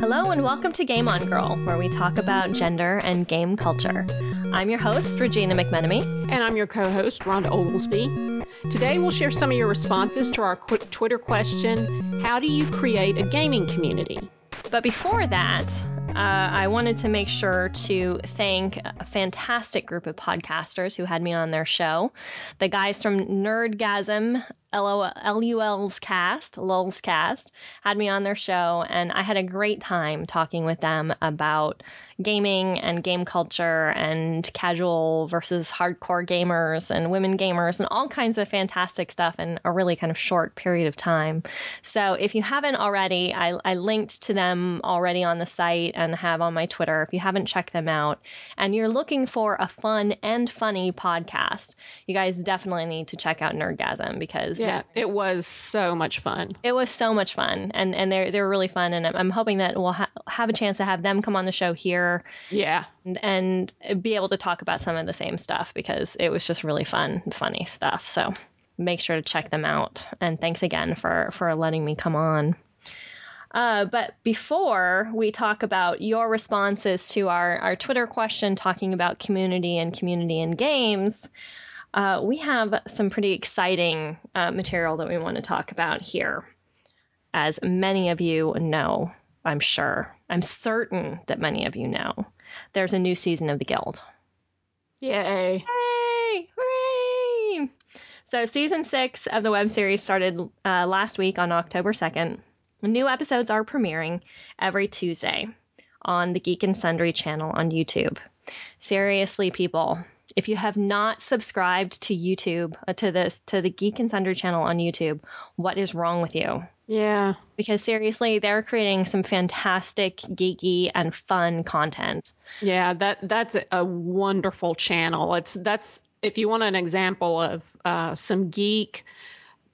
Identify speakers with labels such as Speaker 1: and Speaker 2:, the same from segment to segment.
Speaker 1: Hello and welcome to Game On Girl, where we talk about gender and game culture. I'm your host, Regina McMenemy.
Speaker 2: And I'm your co host, Rhonda Oglesby. Today we'll share some of your responses to our Twitter question How do you create a gaming community?
Speaker 1: But before that, uh, I wanted to make sure to thank a fantastic group of podcasters who had me on their show. The guys from Nerdgasm LUL's cast, Lul's cast, had me on their show, and I had a great time talking with them about gaming and game culture and casual versus hardcore gamers and women gamers and all kinds of fantastic stuff in a really kind of short period of time. So if you haven't already, I, I linked to them already on the site and have on my Twitter. If you haven't checked them out and you're looking for a fun and funny podcast, you guys definitely need to check out Nerdgasm because
Speaker 2: yeah, it was so much fun.
Speaker 1: It was so much fun, and and they're they're really fun, and I'm hoping that we'll ha- have a chance to have them come on the show here.
Speaker 2: Yeah,
Speaker 1: and, and be able to talk about some of the same stuff because it was just really fun, funny stuff. So make sure to check them out, and thanks again for for letting me come on. Uh, but before we talk about your responses to our, our Twitter question talking about community and community and games, uh, we have some pretty exciting uh, material that we want to talk about here. As many of you know, I'm sure, I'm certain that many of you know, there's a new season of The Guild.
Speaker 2: Yay!
Speaker 1: Yay! Hooray! So, season six of the web series started uh, last week on October 2nd. New episodes are premiering every Tuesday on the Geek and Sundry channel on YouTube. Seriously, people, if you have not subscribed to YouTube uh, to this to the Geek and Sundry channel on YouTube, what is wrong with you?
Speaker 2: Yeah.
Speaker 1: Because seriously, they're creating some fantastic geeky and fun content.
Speaker 2: Yeah, that that's a wonderful channel. It's that's if you want an example of uh, some geek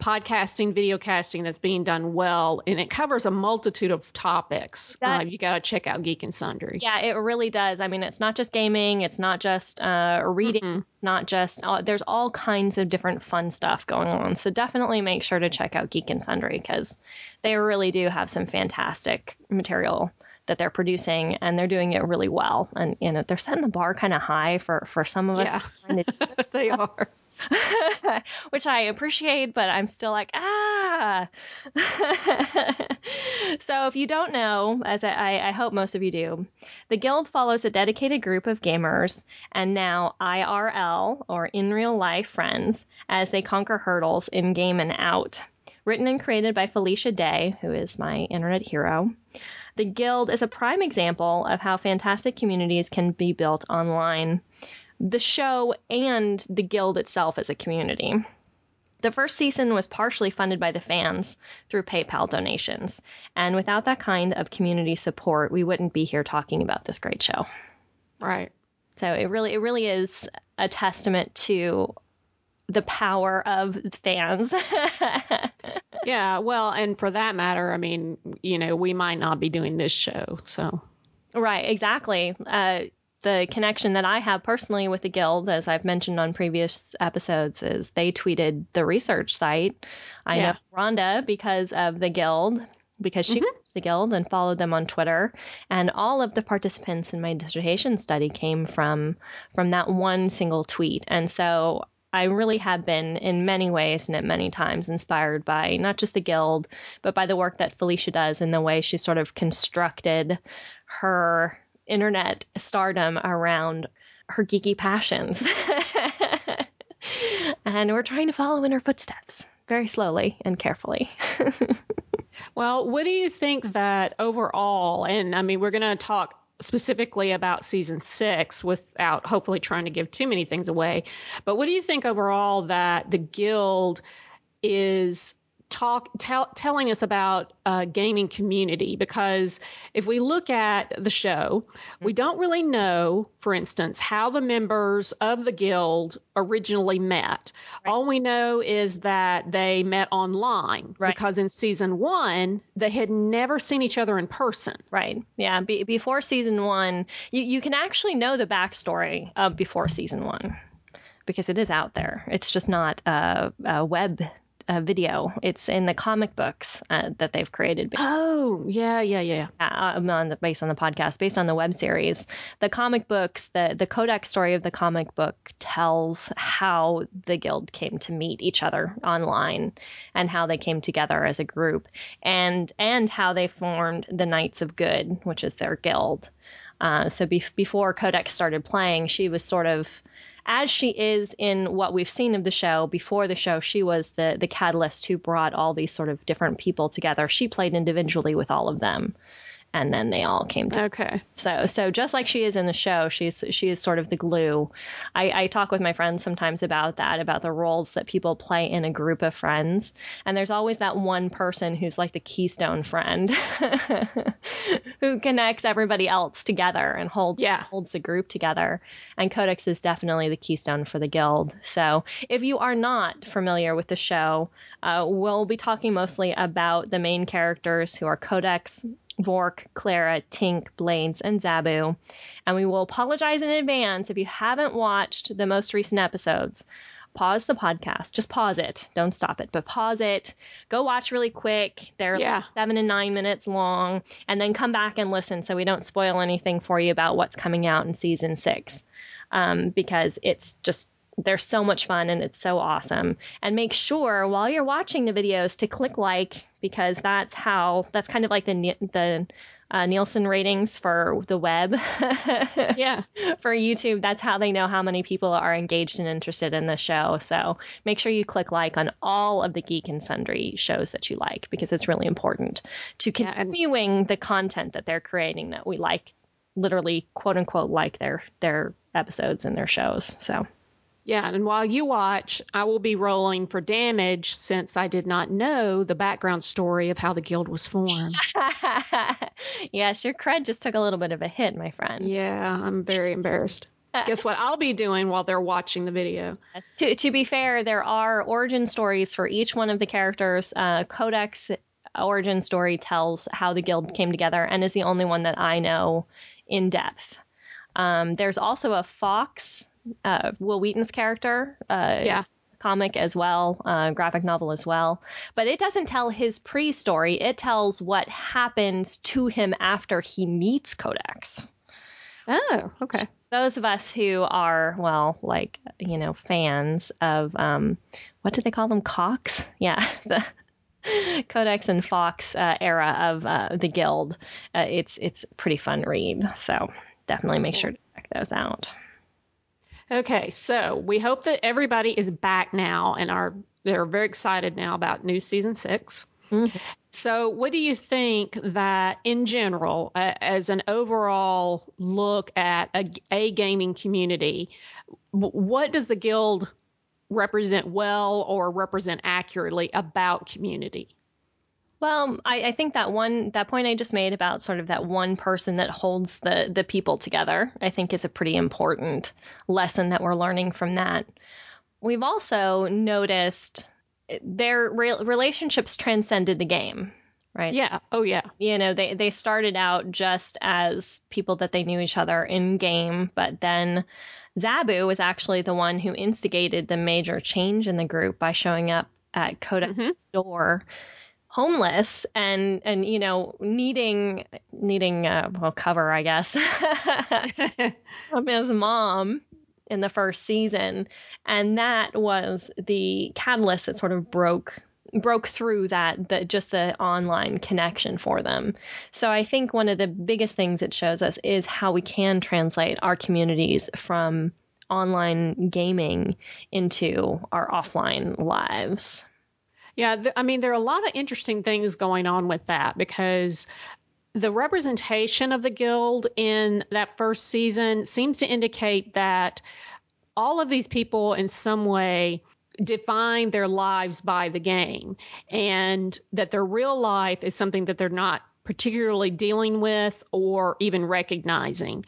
Speaker 2: podcasting, video casting that's being done well, and it covers a multitude of topics. That, uh, you got to check out Geek and Sundry.
Speaker 1: Yeah, it really does. I mean, it's not just gaming, it's not just uh, reading, mm-hmm. it's not just, uh, there's all kinds of different fun stuff going on. So definitely make sure to check out Geek and Sundry because they really do have some fantastic material that they're producing and they're doing it really well and you know they're setting the bar kind of high for for some of us
Speaker 2: yeah they are
Speaker 1: which I appreciate, but I'm still like, ah. so, if you don't know, as I, I, hope most of you do, the Guild follows a dedicated group of gamers and now IRL or in real life friends as they conquer hurdles in game and out. Written and created by Felicia Day, who is my internet hero. The Guild is a prime example of how fantastic communities can be built online the show and the guild itself as a community. The first season was partially funded by the fans through PayPal donations. And without that kind of community support, we wouldn't be here talking about this great show.
Speaker 2: Right.
Speaker 1: So it really it really is a testament to the power of fans.
Speaker 2: yeah, well, and for that matter, I mean, you know, we might not be doing this show, so
Speaker 1: Right, exactly. Uh, the connection that I have personally with the Guild, as I've mentioned on previous episodes, is they tweeted the research site. I yeah. know Rhonda because of the Guild, because she mm-hmm. the Guild and followed them on Twitter. And all of the participants in my dissertation study came from from that one single tweet. And so I really have been, in many ways and at many times, inspired by not just the Guild, but by the work that Felicia does and the way she sort of constructed her internet stardom around her geeky passions. and we're trying to follow in her footsteps very slowly and carefully.
Speaker 2: well, what do you think that overall, and I mean, we're going to talk specifically about season six without hopefully trying to give too many things away, but what do you think overall that the guild is talk tell, telling us about uh, gaming community because if we look at the show we mm-hmm. don't really know for instance how the members of the guild originally met right. all we know is that they met online right. because in season one they had never seen each other in person
Speaker 1: right yeah Be- before season one you, you can actually know the backstory of before season one because it is out there it's just not a web uh, video. It's in the comic books uh, that they've created.
Speaker 2: Oh, yeah, yeah, yeah.
Speaker 1: Uh, on the, based on the podcast, based on the web series, the comic books, the the Codex story of the comic book tells how the guild came to meet each other online and how they came together as a group, and and how they formed the Knights of Good, which is their guild. Uh, so be- before Codex started playing, she was sort of as she is in what we've seen of the show before the show she was the the catalyst who brought all these sort of different people together. She played individually with all of them and then they all came to
Speaker 2: okay.
Speaker 1: So so just like she is in the show she's she is sort of the glue. I, I talk with my friends sometimes about that about the roles that people play in a group of friends. And there's always that one person who's like the keystone friend who connects everybody else together and holds
Speaker 2: yeah.
Speaker 1: holds the group together. And codex is definitely the keystone for the guild. So if you are not familiar with the show uh, we'll be talking mostly about the main characters who are codex Vork, Clara, Tink, Bladezz, and Zaboo. And we will apologize in advance if you haven't watched the most recent episodes. Pause the podcast. Just pause it. Don't stop it, but pause it. Go watch really quick. They're
Speaker 2: Yeah.
Speaker 1: like seven and nine minutes long. And then come back and listen so we don't spoil anything for you about what's coming out in season six. Um, because it's just they're so much fun and it's so awesome. And make sure while you're watching the videos to click like because that's how that's kind of like the the uh, Nielsen ratings for the web.
Speaker 2: Yeah.
Speaker 1: for YouTube, that's how they know how many people are engaged and interested in the show. So make sure you click like on all of the Geek and Sundry shows that you like because it's really important to
Speaker 2: Yeah, and-
Speaker 1: continuing the content that they're creating that we like, literally quote unquote like their their episodes and their shows. So
Speaker 2: Yeah, and while you watch, I will be rolling for damage since I did not know the background story of how the guild was formed.
Speaker 1: yes, your cred just took a little bit of a hit, my friend.
Speaker 2: yeah, I'm very embarrassed. Guess what I'll be doing while they're watching the video?
Speaker 1: To, to be fair, there are origin stories for each one of the characters. Uh, Codex origin story tells how the guild came together and is the only one that I know in depth. Um, there's also a Fox, uh, Wil Wheaton's character, uh,
Speaker 2: Yeah.
Speaker 1: comic as well, uh, graphic novel as well. But it doesn't tell his pre story, it tells what happens to him after he meets Codex.
Speaker 2: Oh, okay.
Speaker 1: those of us who are well like you know fans of um what do they call them? Cox? Yeah. The codex and fox uh, era of uh, the guild. Uh, it's it's a pretty fun read. So definitely make sure to check those out
Speaker 2: Okay, so we hope that everybody is back now and are they're very excited now about new season 6.
Speaker 1: Mhm.
Speaker 2: So, what do you think that in general, uh, as an overall look at a, a gaming community, w- what does the guild represent well or represent accurately about community?
Speaker 1: Well, I, I think that one that point I just made about sort of that one person that holds the the people together, I think is a pretty important lesson that we're learning from that. We've also noticed their re- relationships transcended the game, right?
Speaker 2: Yeah. Oh, yeah.
Speaker 1: you know they they started out just as people that they knew each other in game but then zaboo was actually the one who instigated the major change in the group by showing up at Codex
Speaker 2: Mhm.
Speaker 1: store homeless and and you know needing needing uh, well cover i guess from his mom in the first season. And that was the catalyst that sort of broke broke through that that just the online connection for them. So i think one of the biggest things it shows us is how we can translate our communities from online gaming into our offline lives
Speaker 2: Yeah, th- I mean, there are a lot of interesting things going on with that because the representation of the guild in that first season seems to indicate that all of these people, in some way, define their lives by the game and that their real life is something that they're not particularly dealing with or even recognizing.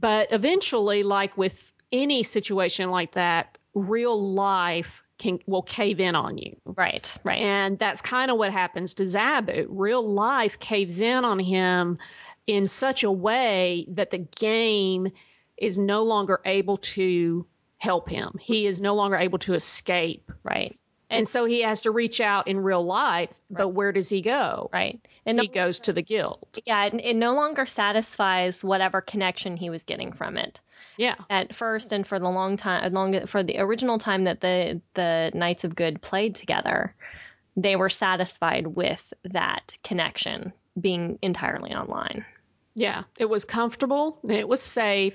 Speaker 2: But eventually, like with any situation like that, real life can will cave in on you.
Speaker 1: right right
Speaker 2: And that's kind of what happens to Zaboo. Real life caves in on him in such a way that the game is no longer able to help him. He is no longer able to escape
Speaker 1: right
Speaker 2: And so he has to reach out in real life, but where does he go?
Speaker 1: Right.
Speaker 2: And he goes to the guild.
Speaker 1: yeah, it, it no longer satisfies whatever connection he was getting from it.
Speaker 2: Yeah.
Speaker 1: At first, and for the long time, uh, long for the original time that the the Knights of Good played together, they were satisfied with that connection being entirely online.
Speaker 2: Yeah. It was comfortable. It was safe.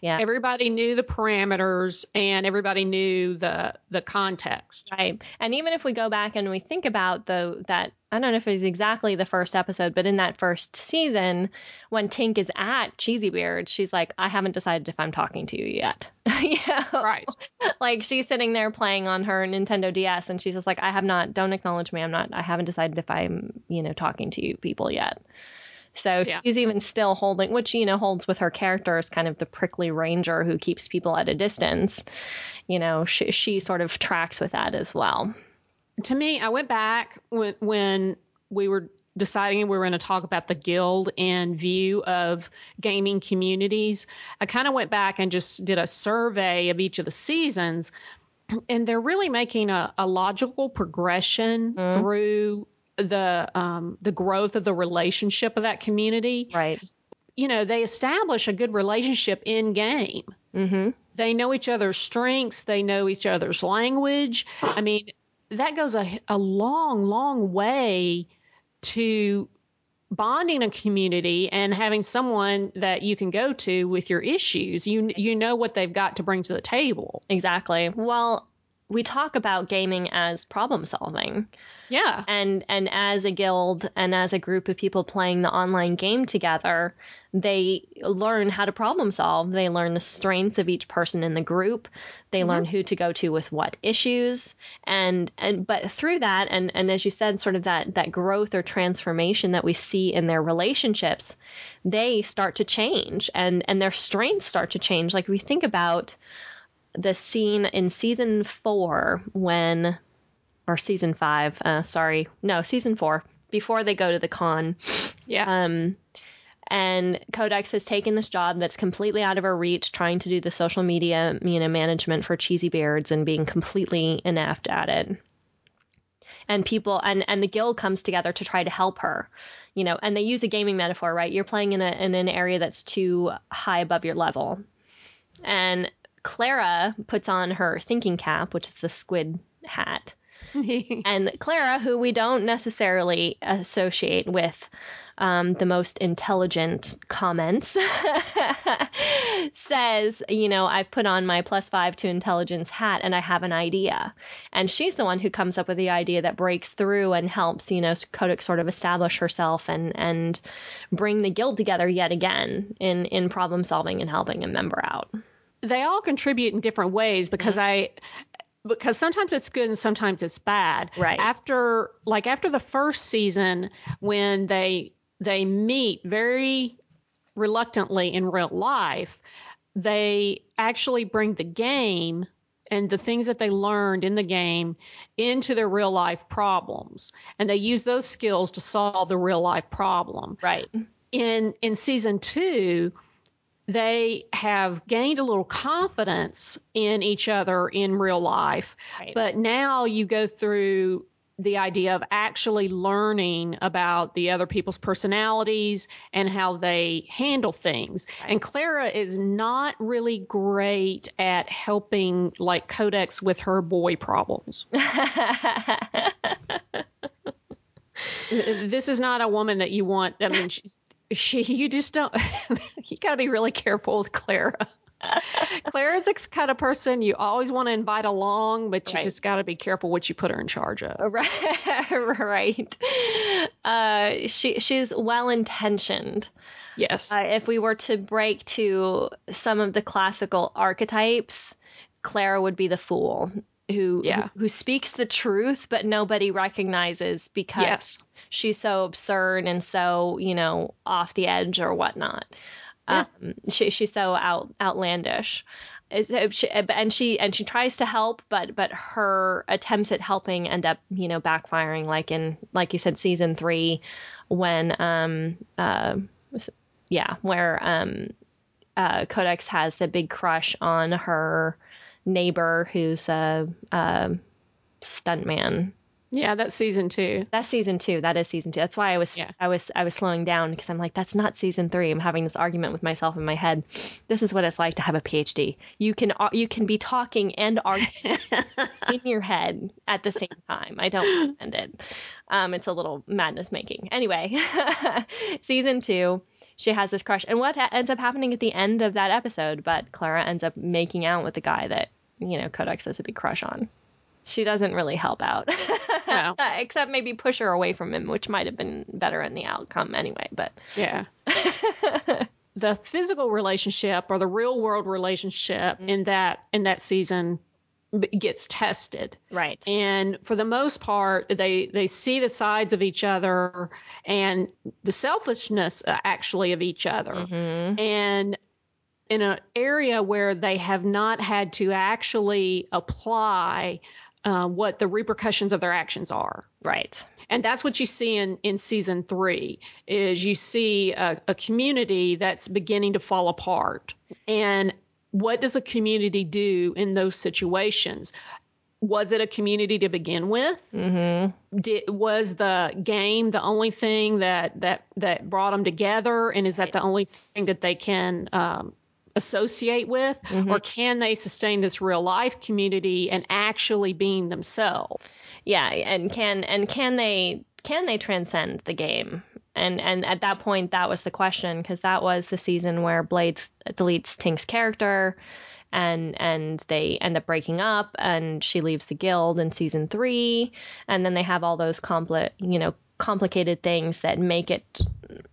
Speaker 1: Yeah.
Speaker 2: Everybody knew the parameters and everybody knew the the context.
Speaker 1: Right. And even if we go back and we think about the that I don't know if it was exactly the first episode, but in that first season, when Tink is at Cheesy Beard, she's like, I haven't decided if I'm talking to you yet. yeah.
Speaker 2: Right.
Speaker 1: Like she's sitting there playing on her Nintendo DS and she's just like, I have not don't acknowledge me. I'm not I haven't decided if I'm, you know, talking to you people yet. So
Speaker 2: Yeah.
Speaker 1: she's even still holding, which, you know, holds with her character as kind of the prickly ranger who keeps people at a distance. You know, she, she sort of tracks with that as well.
Speaker 2: to me, I went back when when we were deciding we were going to talk about the guild and view of gaming communities. I kind of went back and just did a survey of each of the seasons, and they're really making a, a logical progression
Speaker 1: Mhm.
Speaker 2: through the um, the growth of the relationship of that community.
Speaker 1: Right.
Speaker 2: You know, they establish a good relationship in game
Speaker 1: Mm-hmm.
Speaker 2: they know each other's strengths they know each other's language i mean that goes a, a long long way to bonding a community and having someone that you can go to with your issues you you know what they've got to bring to the table
Speaker 1: Exactly. Well, we talk about gaming as problem solving.
Speaker 2: yeah.
Speaker 1: And and as a guild and as a group of people playing the online game together they learn how to problem solve. They learn the strengths of each person in the group. They learn mm-hmm. who to go to with what issues. And and but through that and and as you said sort of that that growth or transformation that we see in their relationships they start to change and and their strengths start to change. Like we think about the scene in season 4 when or season five. Uh, sorry, no, season four. Before they go to the con,
Speaker 2: yeah
Speaker 1: um, and Codex has taken this job that's completely out of her reach, trying to do the social media, you know, management for Cheesy Beards, and being completely inept at it. And people and and the guild comes together to try to help her, you know. And they use a gaming metaphor, right? You're playing in a in an area that's too high above your level, and Clara puts on her thinking cap, which is the squid hat and Clara, who we don't necessarily associate with um, the most intelligent comments, says, you know, I've put on my plus five to intelligence hat and I have an idea. And she's the one who comes up with the idea that breaks through and helps, you know, Codex sort of establish herself and, and bring the guild together yet again in, in problem solving and helping a member out.
Speaker 2: They all contribute in different ways because mm-hmm. I because sometimes it's good and sometimes it's bad.
Speaker 1: Right.
Speaker 2: After like after the first season when they they meet very reluctantly in real life, they actually bring the game and the things that they learned in the game into their real life problems and they use those skills to solve the real life problem
Speaker 1: Right.
Speaker 2: in in season two they have gained a little confidence in each other in real life
Speaker 1: Right.
Speaker 2: but now you go through the idea of actually learning about the other people's personalities and how they handle things and clara is not really great at helping like codex with her boy problems this is not a woman that you want. I mean, she, she you just don't. you got to be really careful with Clara. Clara is a kind of person you always want to invite along, but you
Speaker 1: Right.
Speaker 2: just got to be careful what you put her in charge of.
Speaker 1: right right uh she she's well intentioned
Speaker 2: Yes.
Speaker 1: uh, if we were to break to some of the classical archetypes clara would be the fool who
Speaker 2: Yeah.
Speaker 1: who, who speaks the truth but nobody recognizes because
Speaker 2: yes.
Speaker 1: She's so absurd and so you know off the edge or whatnot
Speaker 2: Yeah.
Speaker 1: um she, she's so out outlandish she- and she and she tries to help but but her attempts at helping end up you know backfiring like in like you said season three when um uh yeah where um uh codex has the big crush on her neighbor who's a, um stuntman.
Speaker 2: Yeah, that's season two.
Speaker 1: That's season two. That is season two. That's why I was
Speaker 2: Yeah.
Speaker 1: I was I was slowing down because I'm like, that's not season three. I'm having this argument with myself in my head. This is what it's like to have a PhD. You can you can be talking and arguing in your head at the same time. I don't recommend it. Um, it's a little madness making. Anyway, season two, she has this crush, and what ha- ends up happening at the end of that episode? But Clara ends up making out with the guy that you know Codex has a big crush on. She doesn't really help out,
Speaker 2: No.
Speaker 1: except maybe push her away from him, which might have been better in the outcome anyway. But
Speaker 2: Yeah. the physical relationship or the real world relationship in that in that season gets tested
Speaker 1: right,
Speaker 2: and for the most part they they see the sides of each other and the selfishness uh, actually of each other
Speaker 1: Mhm.
Speaker 2: and in an area where they have not had to actually apply uh, what the repercussions of their actions are.
Speaker 1: Right,
Speaker 2: and that's what you see in, in season three is you see a, a community that's beginning to fall apart. And what does a community do in those situations? Was it a community to begin with?
Speaker 1: Hmm
Speaker 2: Did, was the game the only thing that that that brought them together? And is that the only thing that they can um, associate with or mm-hmm. can they sustain this real life community and actually being themselves?
Speaker 1: Yeah and can and can they can they transcend the game? And and at that point that was the question because that was the season where bladezz deletes tink's character and and they end up breaking up and she leaves the guild in season three and then they have all those compli- you know complicated things that make it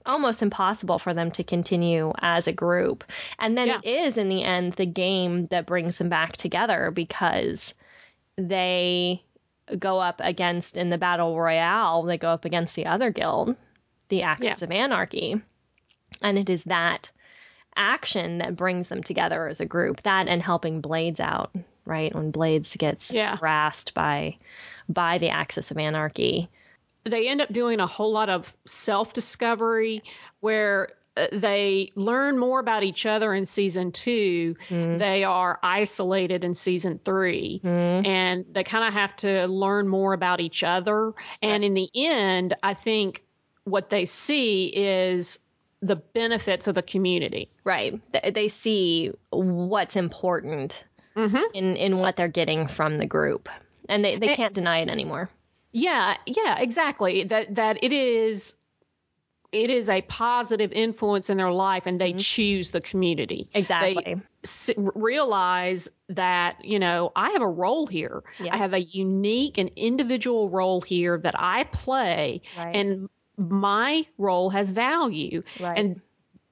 Speaker 1: almost impossible for them to continue as a group. And then
Speaker 2: Yeah.
Speaker 1: it is in the end the game that brings them back together because they go up against in the battle royale they go up against the other guild the axis of anarchy. And it is that action that brings them together as a group that and helping bladezz out right? When bladezz gets
Speaker 2: Yeah.
Speaker 1: harassed by by the axis of anarchy
Speaker 2: they end up doing a whole lot of self discovery where uh, they learn more about each other in season 2 They are isolated in season 3 and they kind of have to learn more about each other. And in the end, I think what they see is the benefits of the community.
Speaker 1: right they see what's important
Speaker 2: Mm-hmm.
Speaker 1: in in what they're getting from the group and they, they can't deny it anymore
Speaker 2: Yeah, yeah, exactly. That that it is it is a positive influence in their life and they mm-hmm. choose the community.
Speaker 1: exactly
Speaker 2: s- realize that you know I have a role here.
Speaker 1: Yeah.
Speaker 2: I have a unique and individual role here that I play,
Speaker 1: Right.
Speaker 2: and my role has value.
Speaker 1: Right.
Speaker 2: And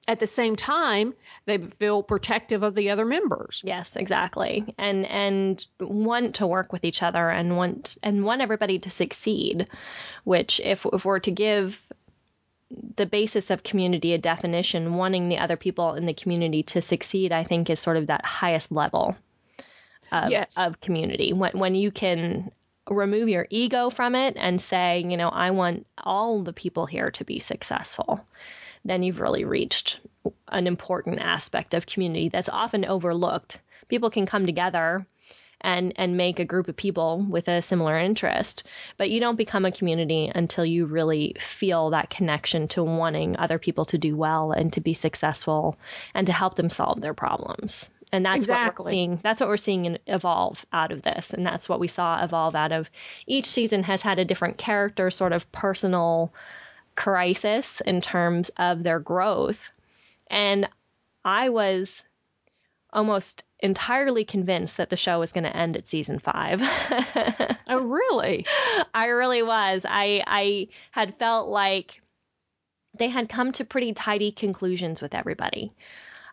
Speaker 2: at the same time, they feel protective of the other members.
Speaker 1: Yes, exactly. And and want to work with each other and want and want everybody to succeed, which if if we're to give the basis of community a definition, wanting the other people in the community to succeed, I think is sort of that highest level of,
Speaker 2: Yes.
Speaker 1: of community. When when you can remove your ego from it and say, you know, I want all the people here to be successful, then you've really reached an important aspect of community that's often overlooked. People can come together and and make a group of people with a similar interest, but you don't become a community until you really feel that connection to wanting other people to do well and to be successful and to help them solve their problems. And that's what we're
Speaker 2: Exactly.
Speaker 1: seeing. That's what we're seeing evolve out of this, and that's what we saw evolve out of. Each season has had a different character, sort of personal crisis in terms of their growth. And I was almost entirely convinced that the show was going to end at season five.
Speaker 2: Oh, really?
Speaker 1: I really was. I I had felt like they had come to pretty tidy conclusions with everybody.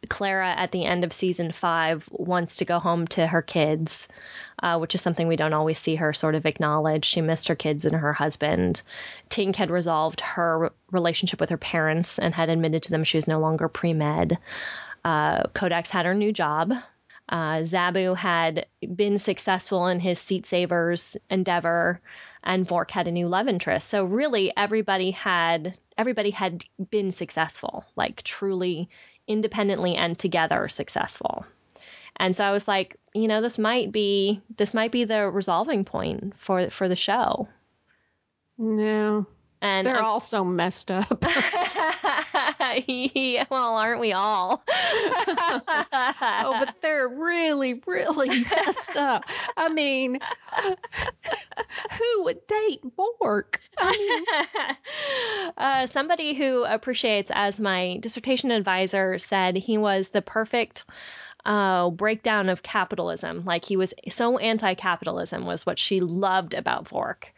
Speaker 1: Clara at the end of season five wants to go home to her kids, uh, which is something we don't always see her sort of acknowledge. She missed her kids and her husband. Tink had resolved her relationship with her parents and had admitted to them she was no longer pre med. Uh, Codex had her new job. Uh, Zaboo had been successful in his seat savers endeavor, and Vork had a new love interest. So really, everybody had everybody had been successful, like truly independently and together successful. And so I was like, you know, this might be this might be the resolving point for for the show.
Speaker 2: No.
Speaker 1: And
Speaker 2: They're
Speaker 1: I'm-
Speaker 2: all so messed up.
Speaker 1: well, aren't we all?
Speaker 2: oh, but they're really, really messed up. I mean, who would date Vork? I mean,
Speaker 1: uh, somebody who appreciates as my dissertation advisor said he was the perfect uh, breakdown of capitalism. Like he was so anti-capitalism was what she loved about Vork.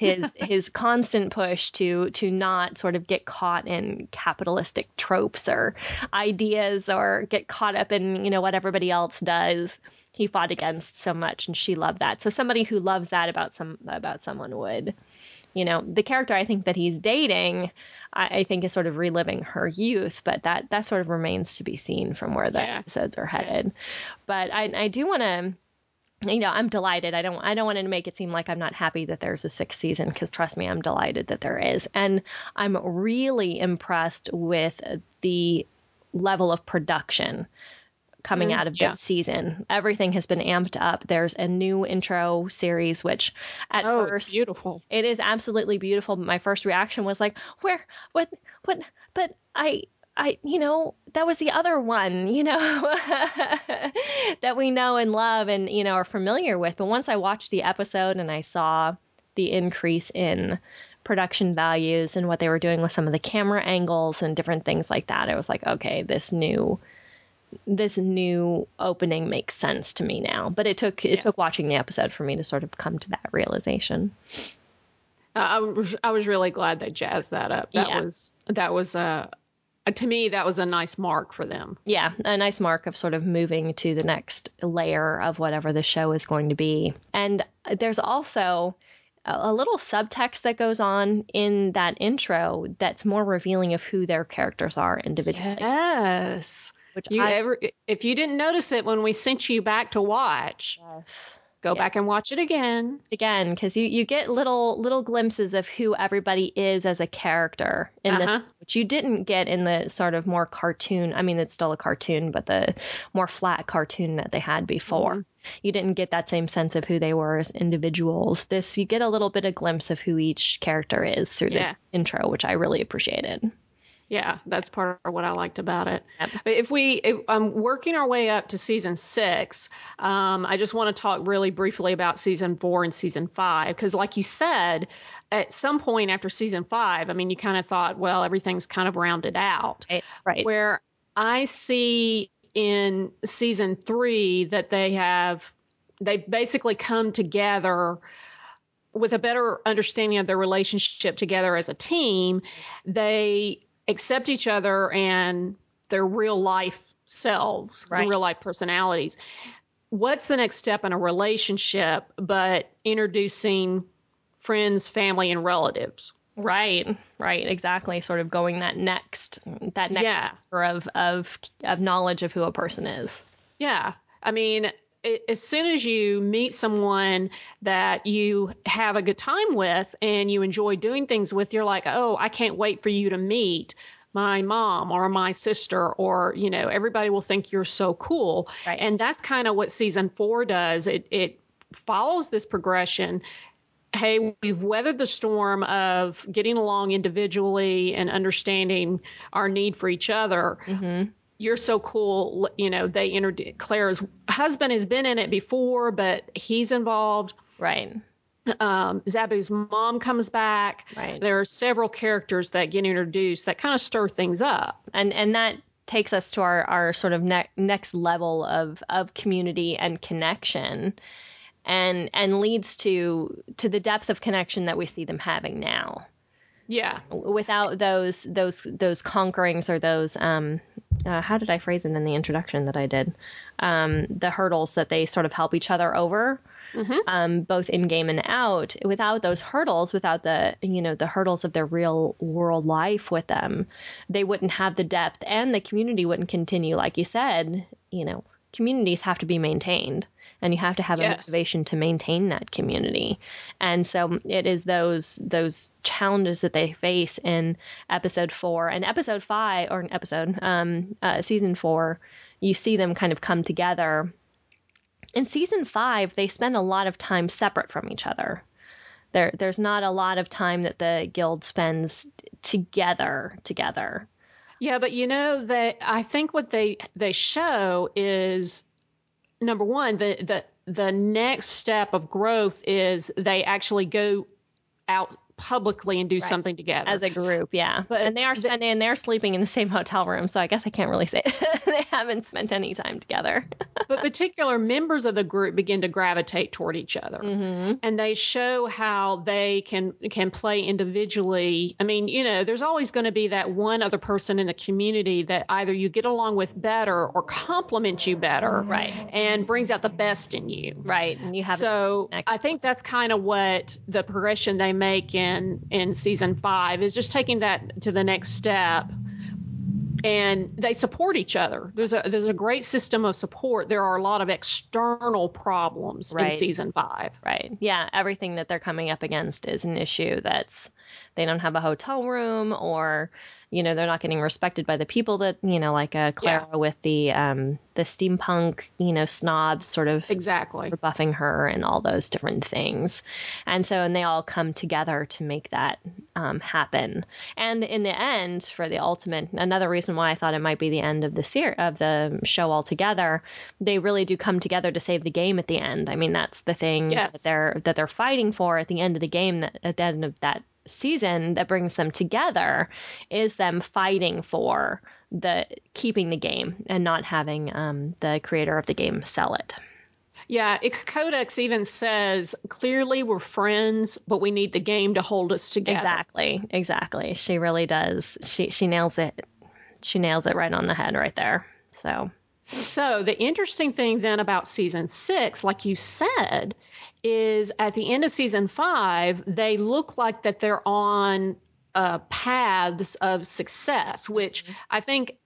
Speaker 1: His his constant push to to not sort of get caught in capitalistic tropes or ideas or get caught up in you know what everybody else does. He fought against so much, and she loved that. So somebody who loves that about some about someone would you know the character i think that he's dating I, I, think is sort of reliving her youth but that that sort of remains to be seen from where the
Speaker 2: Yeah.
Speaker 1: episodes are headed but i i do want to you know i'm delighted i don't i don't want to make it seem like i'm not happy that there's a sixth season because trust me i'm delighted that there is and i'm really impressed with the level of production coming
Speaker 2: Mm,
Speaker 1: out of
Speaker 2: yeah.
Speaker 1: this season everything has been amped up there's a new intro series which at
Speaker 2: oh,
Speaker 1: first
Speaker 2: it's beautiful.
Speaker 1: it is absolutely beautiful. My first reaction was like, where, what, what, but I, I, you know, that was the other one, you know, that we know and love and, you know, are familiar with. But once I watched the episode and I saw the increase in production values and what they were doing with some of the camera angles and different things like that, I was like, okay, this new, this new opening makes sense to me now. But it took, it
Speaker 2: Yeah.
Speaker 1: took watching the episode for me to sort of come to that realization.
Speaker 2: Uh, I was I was really glad they jazzed that up. That
Speaker 1: Yeah.
Speaker 2: was that was a Uh, to me that was a nice mark for them.
Speaker 1: yeah, a nice mark of sort of moving to the next layer of whatever the show is going to be. And uh, there's also a a little subtext that goes on in that intro that's more revealing of who their characters are individually.
Speaker 2: Yes.
Speaker 1: Which
Speaker 2: You
Speaker 1: I,
Speaker 2: ever if you didn't notice it when we sent you back to watch,
Speaker 1: Yes.
Speaker 2: Go
Speaker 1: Yeah.
Speaker 2: back and watch it again.
Speaker 1: again because you, you get little little glimpses of who everybody is as a character in this
Speaker 2: Uh-huh.
Speaker 1: which you didn't get in the sort of more cartoon i mean it's still a cartoon but the more flat cartoon that they had before
Speaker 2: Mhm.
Speaker 1: you didn't get that same sense of who they were as individuals this you get a little bit of glimpse of who each character is through this intro which i really appreciated
Speaker 2: Yeah, that's part of what I liked about it. But if we, if, um, working our way up to season six, um, I just want to talk really briefly about season four and season five because, like you said, at some point after season five, I mean, you kind of thought, well, everything's kind of rounded out.
Speaker 1: right, right.
Speaker 2: Where I see in season three that they have, they basically come together with a better understanding of their relationship together as a team. They accept each other and their real life selves,
Speaker 1: Right.
Speaker 2: real life personalities. What's the next step in a relationship but introducing friends, family, and relatives?
Speaker 1: right right exactly sort of going that next that next
Speaker 2: Yeah.
Speaker 1: layer of of of knowledge of who a person is
Speaker 2: Yeah. I mean, as soon as you meet someone that you have a good time with and you enjoy doing things with, you're like, oh, I can't wait for you to meet my mom or my sister, or, you know, everybody will think you're so cool.
Speaker 1: Right.
Speaker 2: And that's kind of what season four does. It, it follows this progression. Hey, we've weathered the storm of getting along individually and understanding our need for each other
Speaker 1: mm-hmm.
Speaker 2: You're so cool. You know, they introduced Claire's husband has been in it before, but he's involved.
Speaker 1: right
Speaker 2: Um, Zaboo's mom comes back.
Speaker 1: right
Speaker 2: There are several characters that get introduced that kind of stir things up.
Speaker 1: and and that takes us to our our sort of ne- next level of of community and connection and and leads to to the depth of connection that we see them having now
Speaker 2: Yeah.
Speaker 1: without those those those conquerings or those um uh, how did I phrase it in the introduction that I did um the hurdles that they sort of help each other over
Speaker 2: Mhm.
Speaker 1: um, both in game and out. Without those hurdles, without the you know the hurdles of their real world life with them, they wouldn't have the depth, and the community wouldn't continue. Like you said, you know, communities have to be maintained, and you have to have a motivation to maintain that community. And so it is those those challenges that they face in episode four and episode five, or an episode um, uh, season four. You see them kind of come together In season five, they spend a lot of time separate from each other. There, there's not a lot of time that the guild spends together. Together.
Speaker 2: Yeah, but you know that I think what they they show is number one the the the next step of growth is they actually go out publicly and do right. something together
Speaker 1: as a group. Yeah, but and they are spending and they're sleeping in the same hotel room, so I guess I can't really say they haven't spent any time together.
Speaker 2: but particular members of the group begin to gravitate toward each other, mm-hmm. and they show how they can can play individually. I mean, you know, there's always going to be that one other person in the community that either you get along with better or complements you better,
Speaker 1: right,
Speaker 2: and brings out the best in you,
Speaker 1: right. And you have
Speaker 2: so I think that's kind of what the progression they make in in in season five is just taking that to the next step and they support each other. There's a there's a great system of support. There are a lot of external problems right. in season five.
Speaker 1: Right. Yeah. Everything that they're coming up against is an issue that's they don't have a hotel room or you know they're not getting respected by the people that you know like uh, Clara yeah. with the um the steampunk you know snobs sort of
Speaker 2: exactly
Speaker 1: rebuffing her and all those different things and so and they all come together to make that um, happen and in the end for the ultimate another reason why I thought it might be the end of the ser- of the show altogether they really do come together to save the game at the end I mean that's the thing yes. that they're that they're fighting for at the end of the game that at the end of that season that brings them together is them fighting for the keeping the game and not having um, the creator of the game sell it.
Speaker 2: Yeah, Codex even says clearly we're friends, but we need the game to hold us together.
Speaker 1: Exactly, exactly. She really does. She she nails it. She nails it right on the head right there. So
Speaker 2: so the interesting thing then about season six, like you said, is at the end of season five, they look like that they're on uh, paths of success, which mm-hmm. I think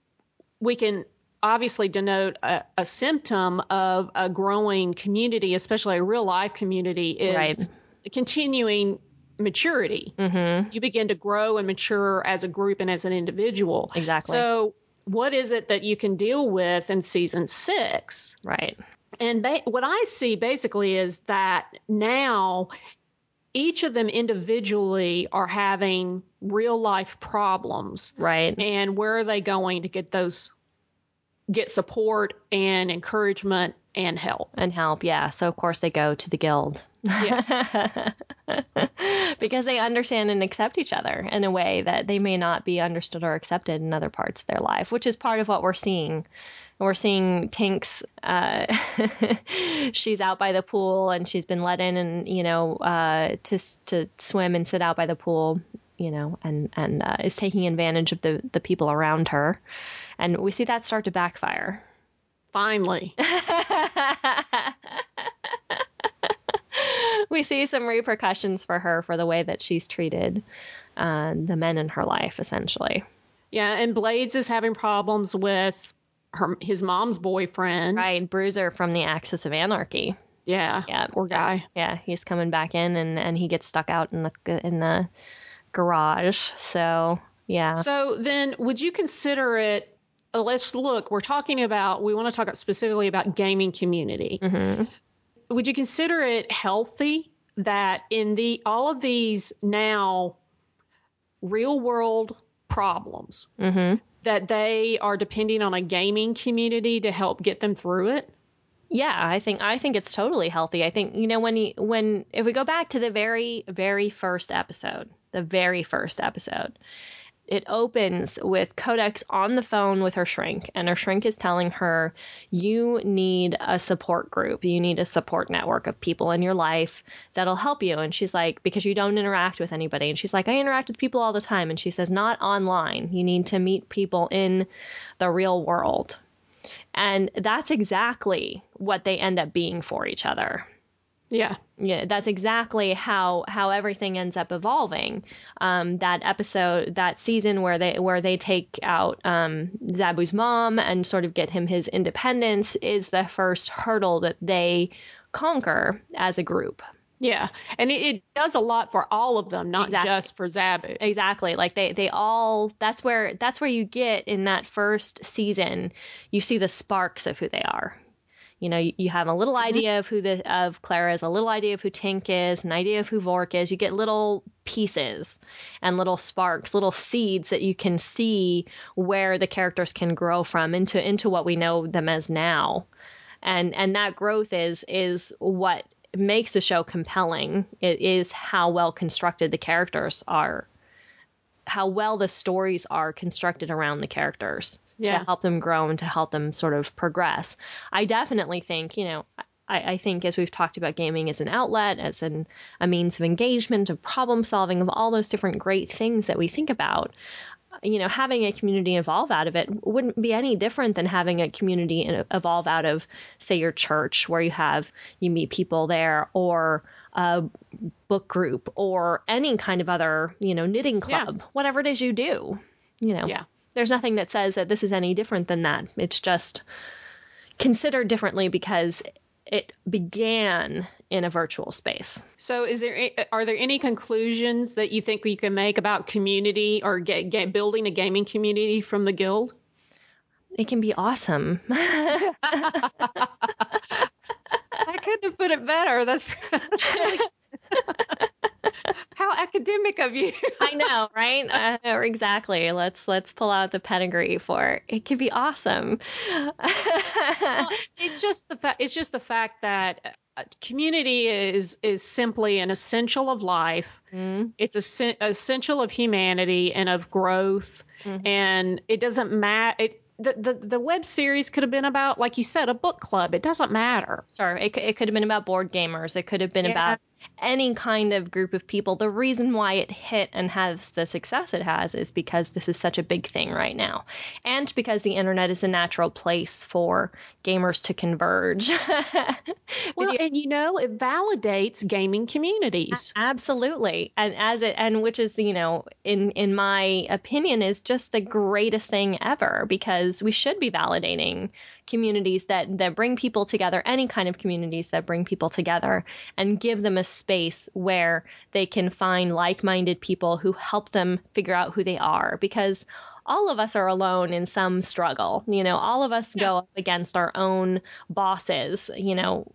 Speaker 2: we can obviously denote a, a, symptom of a growing community, especially a real life community, is right. continuing maturity. Mm-hmm. You begin to grow and mature as a group and as an individual.
Speaker 1: Exactly.
Speaker 2: So, what is it that you can deal with in season six?
Speaker 1: Right.
Speaker 2: And ba- what I see basically is that now each of them individually are having real life problems.
Speaker 1: Right.
Speaker 2: And where are they going to get those get support and encouragement and help?
Speaker 1: And help, yeah. So of course they go to the guild. Yeah. because they understand and accept each other in a way that they may not be understood or accepted in other parts of their life, which is part of what we're seeing we're seeing Tinks. Uh, she's out by the pool and she's been let in and you know uh, to to swim and sit out by the pool. You know, and and uh, is taking advantage of the the people around her, and we see that start to backfire.
Speaker 2: Finally.
Speaker 1: we see some repercussions for her for the way that she's treated uh, the men in her life, essentially.
Speaker 2: Yeah, and Bladezz is having problems with her his mom's boyfriend.
Speaker 1: Right, Bruiser from the Axis of Anarchy.
Speaker 2: Yeah,
Speaker 1: yeah,
Speaker 2: poor guy.
Speaker 1: Yeah, he's coming back in, and and he gets stuck out in the in the garage. So yeah.
Speaker 2: So then, would you consider it? Let's look. We're talking about. We want to talk specifically about gaming community. Mm-hmm. Would you consider it healthy that in the all of these now real world problems? Mm-hmm that they are depending on a gaming community to help get them through it?
Speaker 1: Yeah, I think I think it's totally healthy. I think you know when you when if we go back to the very very first episode, the very first episode, it opens with Codex on the phone with her shrink, and her shrink is telling her, You need a support group. You need a support network of people in your life that'll help you. And she's like, Because you don't interact with anybody. And she's like, I interact with people all the time. And she says, Not online. You need to meet people in the real world. And that's exactly what they end up being for each other.
Speaker 2: Yeah.
Speaker 1: Yeah, that's exactly how how everything ends up evolving. Um, that episode, that season where they where they take out um, Zaboo's mom and sort of get him his independence is the first hurdle that they conquer as a group.
Speaker 2: Yeah, and it, it does a lot for all of them, not exactly. just for Zaboo.
Speaker 1: Exactly. Like they they all that's where that's where you get in that first season. You see the sparks of who they are You know, you, you have a little mm-hmm. idea of who the of Clara is, a little idea of who Tink is, an idea of who Vork is. You get little pieces and little sparks, little seeds that you can see where the characters can grow from into into what we know them as now. And and that growth is is what makes the show compelling. It is how well constructed the characters are how well the stories are constructed around the characters
Speaker 2: Yeah.
Speaker 1: to help them grow and to help them sort of progress. I definitely think, you know, I, I think as we've talked about gaming as an outlet, as an, a means of engagement, of problem solving, of all those different great things that we think about, you know, having a community evolve out of it wouldn't be any different than having a community evolve out of, say, your church, where you have you meet people there, or a book group, or any kind of other, you know, knitting
Speaker 2: Yeah.
Speaker 1: club, whatever it is you do. You know,
Speaker 2: Yeah.
Speaker 1: There's nothing that says that this is any different than that. It's just considered differently because it began in a virtual space.
Speaker 2: So, is there are there any conclusions that you think we can make about community or ga- ga- building a gaming community from the guild?
Speaker 1: It can be awesome.
Speaker 2: I couldn't have put it better. That's how academic of you.
Speaker 1: I know, right? Uh, exactly. Let's let's pull out the pedigree for it. It could be awesome.
Speaker 2: Well, it's just the fact. It's just the fact that uh, community is is simply an essential of life.
Speaker 1: Mm,
Speaker 2: It's a sen- essential of humanity and of growth.
Speaker 1: Mhm.
Speaker 2: And it doesn't matter. It the, the the web series could have been about, like you said, a book club. It doesn't matter.
Speaker 1: Sure. It, it could have been about board gamers. It could have been
Speaker 2: Yeah.
Speaker 1: about any kind of group of people. The reason why it hit and has the success it has is because this is such a big thing right now. And because the internet is a natural place for gamers to converge.
Speaker 2: Well, and you know, it validates gaming communities.
Speaker 1: Absolutely. And as it and which is you know in in my opinion is just the greatest thing ever because we should be validating communities that that bring people together any kind of communities that bring people together and give them a space where they can find like-minded people who help them figure out who they are because all of us are alone in some struggle. You know, all of us go up against our own bosses, you know,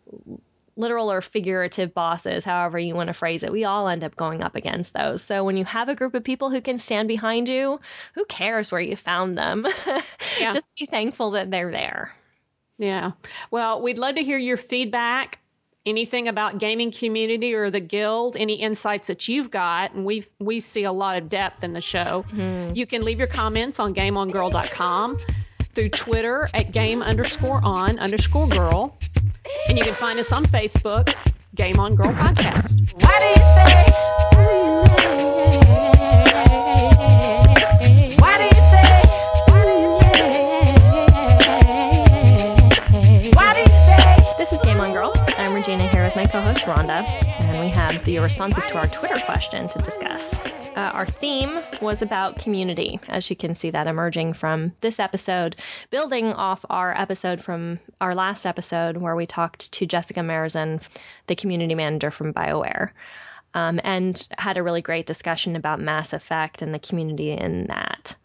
Speaker 1: literal or figurative bosses, however you want to phrase it. We all end up going up against those. So when you have a group of people who can stand behind you, who cares where you found them?
Speaker 2: Yeah.
Speaker 1: Just be thankful that they're there.
Speaker 2: Yeah. Well, we'd love to hear your feedback. Anything about gaming community or the guild? Any insights that you've got? And we we see a lot of depth in the show. Mm-hmm. You can leave your comments on GameOnGirl.com, through Twitter at Game underscore on underscore girl, and you can find us on Facebook, Game On Girl Podcast.
Speaker 3: Why do you say?
Speaker 1: Co-host Rhonda, and we have your responses to our Twitter question to discuss. Uh, our theme was about community, as you can see that emerging from this episode, building off our episode from our last episode where we talked to Jessica Merizan, the community manager from BioWare. Um, and had a really great discussion about Mass Effect and the community in that.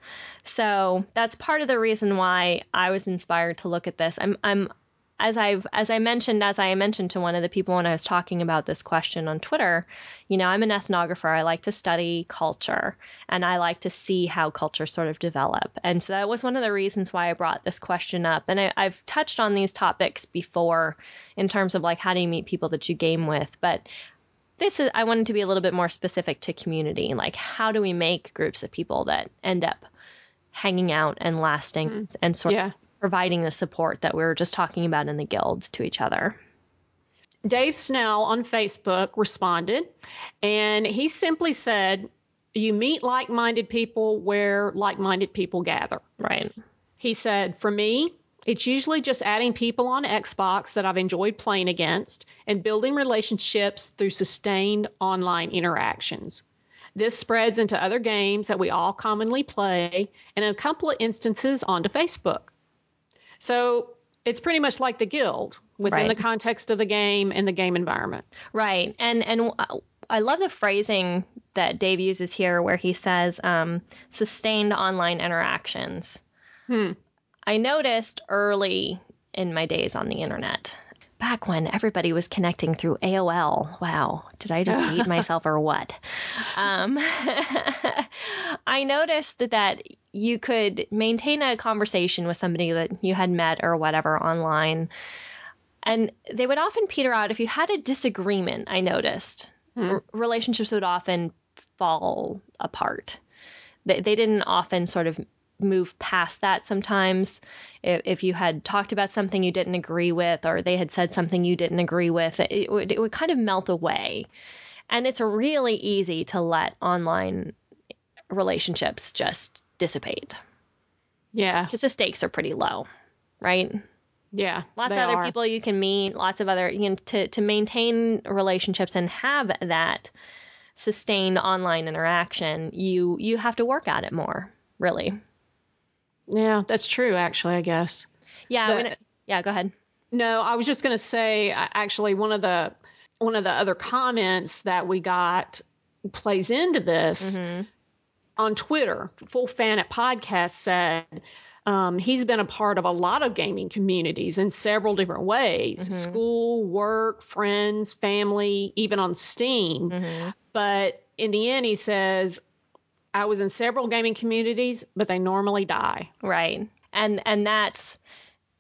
Speaker 1: So that's part of the reason why I was inspired to look at this. I'm, I'm as I've as I mentioned as I mentioned to one of the people when I was talking about this question on Twitter, you know, I'm an ethnographer. I like to study culture and I like to see how cultures sort of develop. And so that was one of the reasons why I brought this question up. And I, I've touched on these topics before in terms of like how do you meet people that you game with, but this is I wanted to be a little bit more specific to community. Like how do we make groups of people that end up hanging out and lasting hmm. and sort of
Speaker 2: Yeah.
Speaker 1: Providing the support that we were just talking about in the guild to each other.
Speaker 2: Dave Snell on Facebook responded, and he simply said, You meet like minded people where like minded people gather.
Speaker 1: Right.
Speaker 2: He said, For me, it's usually just adding people on Xbox that I've enjoyed playing against and building relationships through sustained online interactions. This spreads into other games that we all commonly play and in a couple of instances onto Facebook. So it's pretty much like the guild within
Speaker 1: Right.
Speaker 2: the context of the game and the game environment.
Speaker 1: Right. And and I love the phrasing that Dave uses here where he says um, sustained online interactions.
Speaker 2: Hmm.
Speaker 1: I noticed early in my days on the internet. Back when everybody was connecting through AOL. Wow, did I just date myself or what? Um, I noticed that you could maintain a conversation with somebody that you had met or whatever online. And they would often peter out if you had a disagreement, I noticed. Hmm. R- relationships would often fall apart. They, they didn't often sort of move past that sometimes. If, if you had talked about something you didn't agree with, or they had said something you didn't agree with, it would, it would kind of melt away. And it's really easy to let online relationships just dissipate
Speaker 2: Yeah.
Speaker 1: because the stakes are pretty low, right?
Speaker 2: Yeah.
Speaker 1: Lots of other
Speaker 2: are.
Speaker 1: people you can meet, lots of other, you know, to, to maintain relationships and have that sustained online interaction, you you have to work at it more, really.
Speaker 2: Yeah, that's true, actually, I guess.
Speaker 1: Yeah, gonna- yeah, go ahead.
Speaker 2: No, I was just going to say actually one of the one of the other comments that we got plays into this mm-hmm. On Twitter. Full Fan at Podcast said um, he's been a part of a lot of gaming communities in several different ways: school, work, friends, family, even on Steam. But in the end, he says. I was in several gaming communities, but they normally die.
Speaker 1: Right. And and that's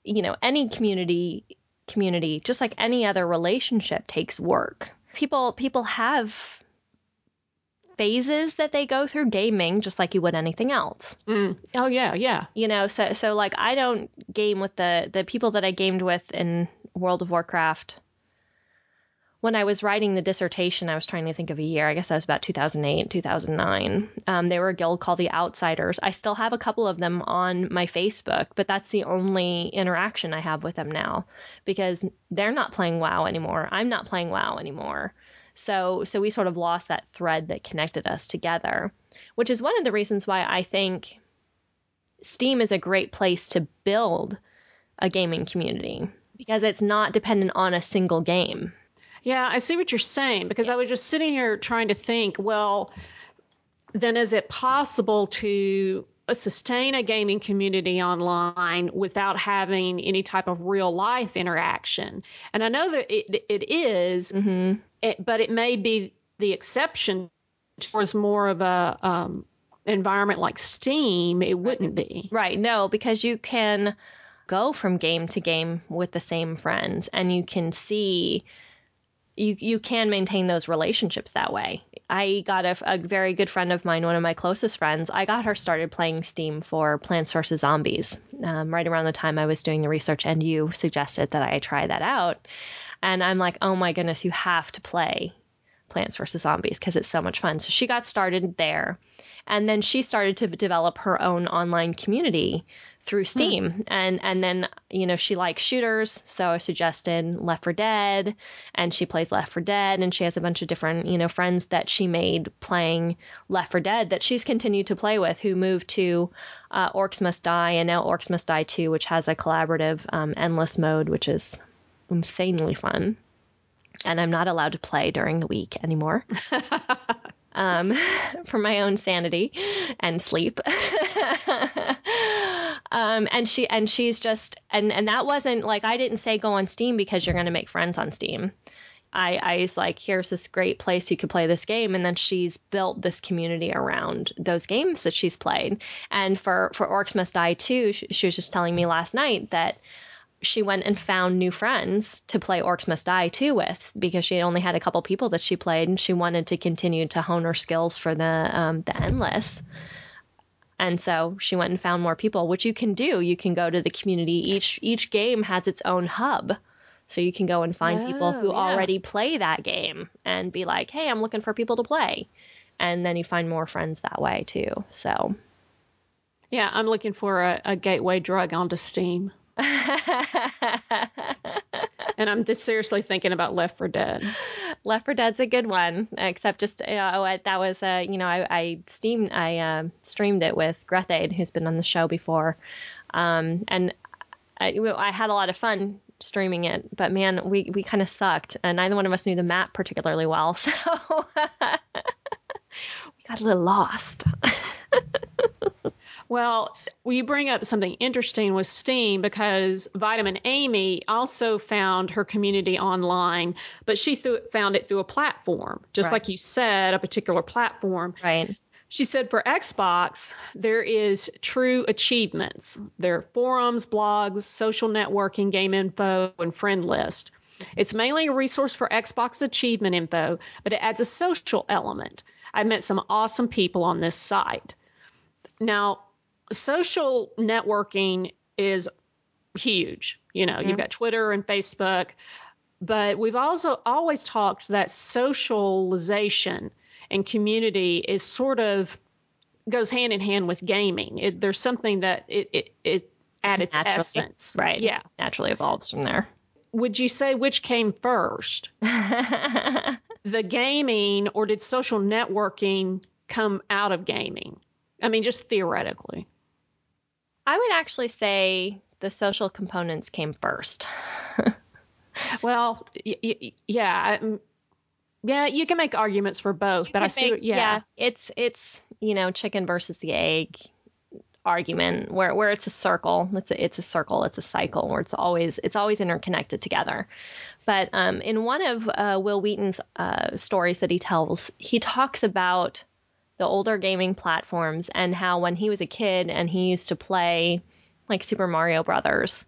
Speaker 1: you know, any community community, just like any other relationship takes work. People people have phases that they go through gaming just like you would anything else.
Speaker 2: Mm. Oh yeah, yeah.
Speaker 1: you know so so like i don't game with the the people that i gamed with in world of warcraft when i was writing the dissertation i was trying to think of a year i guess that was about 2008 2009 um, they were a guild called the outsiders i still have a couple of them on my facebook but that's the only interaction i have with them now because they're not playing wow anymore i'm not playing wow anymore so so we sort of lost that thread that connected us together which is one of the reasons why i think Steam is a great place to build a gaming community because it's not dependent on a single game.
Speaker 2: Yeah, I see what you're saying because I was just sitting here trying to think, well, then is it possible to sustain a gaming community online without having any type of real life interaction? And I know that it, it is, it, but it may be the exception towards more of a um, environment like Steam. It wouldn't be.
Speaker 1: Right, no, because you can go from game to game with the same friends and you can see you you can maintain those relationships that way. I got a, a very good friend of mine, one of my closest friends. I got her started playing Steam for Plants vs Zombies um, right around the time I was doing the research, and you suggested that I try that out. And I'm like, oh my goodness, you have to play Plants vs Zombies because it's so much fun. So she got started there, and then she started to develop her own online community through Steam. And and then you know she likes shooters, so I suggested Left 4 Dead, and she plays Left 4 Dead, and she has a bunch of different you know friends that she made playing Left 4 Dead that she's continued to play with, who moved to uh, Orcs Must Die, and now Orcs Must Die 2, which has a collaborative um, endless mode, which is insanely fun and I'm not allowed to play during the week anymore. um, for my own sanity and sleep. um, and she and she's just and and that wasn't like I didn't say go on Steam because you're going to make friends on Steam. I, I was like, here's this great place you could play this game, and then she's built this community around those games that she's played. And for for Orcs Must Die 2, she, she was just telling me last night that she went and found new friends to play Orcs Must Die 2 with because she only had a couple people that she played and she wanted to continue to hone her skills for the um, the endless. And so she went and found more people, which you can do. You can go to the community. Each each game has its own hub. So you can go and find people who
Speaker 2: Oh, yeah.
Speaker 1: already play that game and be like, "Hey, I'm looking for people to play." And then you find more friends that way too. So
Speaker 2: Yeah, I'm looking for a, a gateway drug onto Steam. And I'm just seriously thinking about Left 4 Dead.
Speaker 1: Left 4 Dead's a good one, except just uh, oh, I- that was uh, you know I, I steamed I uh, streamed it with Grethade, who's been on the show before, um, and I, I had a lot of fun streaming it. But man, we we kind of sucked, and neither one of us knew the map particularly well, so we got a little lost.
Speaker 2: Well, you bring up something interesting with Steam because Vitamin Amy also found her community online, but she th- found it through a platform, just
Speaker 1: Right.
Speaker 2: like you said, a particular platform.
Speaker 1: Right.
Speaker 2: She said for Xbox, there is TrueAchievements. There are forums, blogs, social networking, game info, and friend list. It's mainly a resource for Xbox achievement info, but it adds a social element. I met some awesome people on this site. Now, social networking is huge. You know, you've got Twitter and Facebook, but we've also always talked that socialization and community is sort of goes hand in hand with gaming. It, there's something that it, it, it at its
Speaker 1: Naturally.
Speaker 2: essence.
Speaker 1: Right.
Speaker 2: Yeah.
Speaker 1: Naturally evolves from there.
Speaker 2: Would you say which came first? the gaming or did social networking come out of gaming? I mean, just theoretically.
Speaker 1: I would actually say the social components came first.
Speaker 2: Well, y- y- yeah, I- mm, yeah, you can make arguments for both, but I see.
Speaker 1: make-
Speaker 2: yeah,
Speaker 1: it's it's you know chicken versus the egg argument where where it's a circle. It's a, it's a circle. It's a cycle where it's always it's always interconnected together. But um, in one of uh, Wil Wheaton's uh, stories that he tells, he talks about the older gaming platforms and how when he was a kid and he used to play like Super Mario Brothers,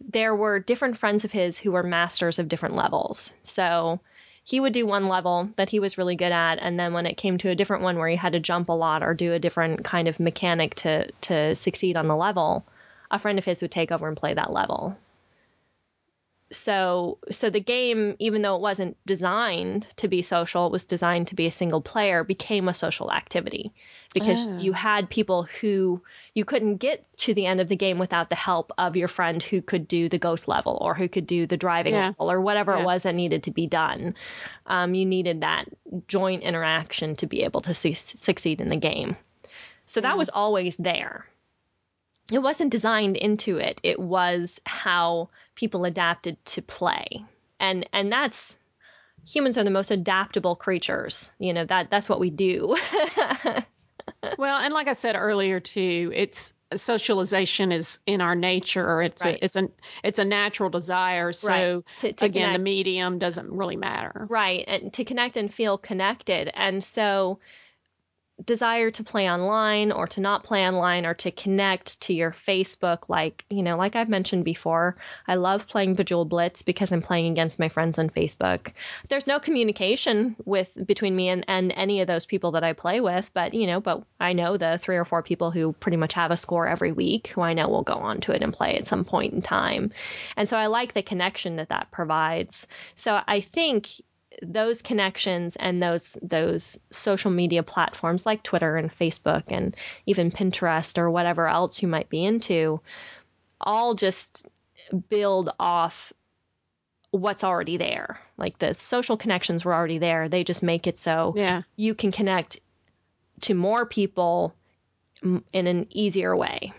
Speaker 1: there were different friends of his who were masters of different levels. So he would do one level that he was really good at, and then when it came to a different one where he had to jump a lot or do a different kind of mechanic to to succeed on the level, a friend of his would take over and play that level. So so the game, even though it wasn't designed to be social, it was designed to be a single player, became a social activity because
Speaker 2: Oh.
Speaker 1: you had people who you couldn't get to the end of the game without the help of your friend who could do the ghost level or who could do the driving
Speaker 2: Yeah.
Speaker 1: level or whatever
Speaker 2: Yeah.
Speaker 1: it was that needed to be done. Um, you needed that joint interaction to be able to su- succeed in the game. So that was always there. It wasn't designed into it. It was how people adapted to play. And and that's humans are the most adaptable creatures. You know, that that's what we do.
Speaker 2: well, and like I said earlier too, it's socialization is in our nature. It's
Speaker 1: Right.
Speaker 2: a it's a it's a natural desire. So
Speaker 1: Right. To- to
Speaker 2: again, the medium doesn't really matter.
Speaker 1: Right. And to connect and feel connected. And so desire to play online or to not play online or to connect to your Facebook like, you know, like I've mentioned before, I love playing Bejeweled Blitz because I'm playing against my friends on Facebook. There's no communication with between me and, and any of those people that I play with, but you know, but I know the three or four people who pretty much have a score every week who I know will go on to it and play at some point in time. And so I like the connection that that provides. So I think those connections and those those social media platforms like Twitter and Facebook and even Pinterest or whatever else you might be into all just build off what's already there. Like the social connections were already there. They just make it so
Speaker 2: Yeah.
Speaker 1: you can connect to more people in an easier way.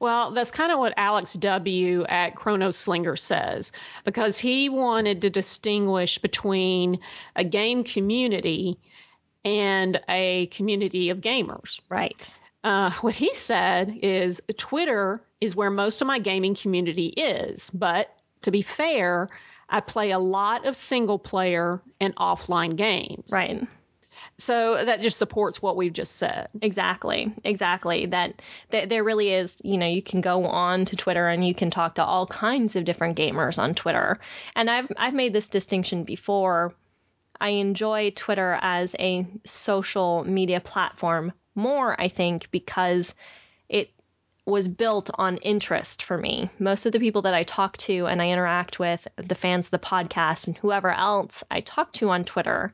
Speaker 2: Well, that's kind of what Alex W. at Chrono Slinger says, because he wanted to distinguish between a game community and a community of gamers.
Speaker 1: Right.
Speaker 2: Uh, what he said is Twitter is where most of my gaming community is, but to be fair, I play a lot of single player and offline games.
Speaker 1: Right.
Speaker 2: So that just supports what we've just said.
Speaker 1: Exactly, exactly. That, that there really is, you know, you can go on to Twitter and you can talk to all kinds of different gamers on Twitter. And I've I've made this distinction before. I enjoy Twitter as a social media platform more, I think, because it was built on interest for me. Most of the people that I talk to and I interact with, the fans of the podcast and whoever else I talk to on Twitter,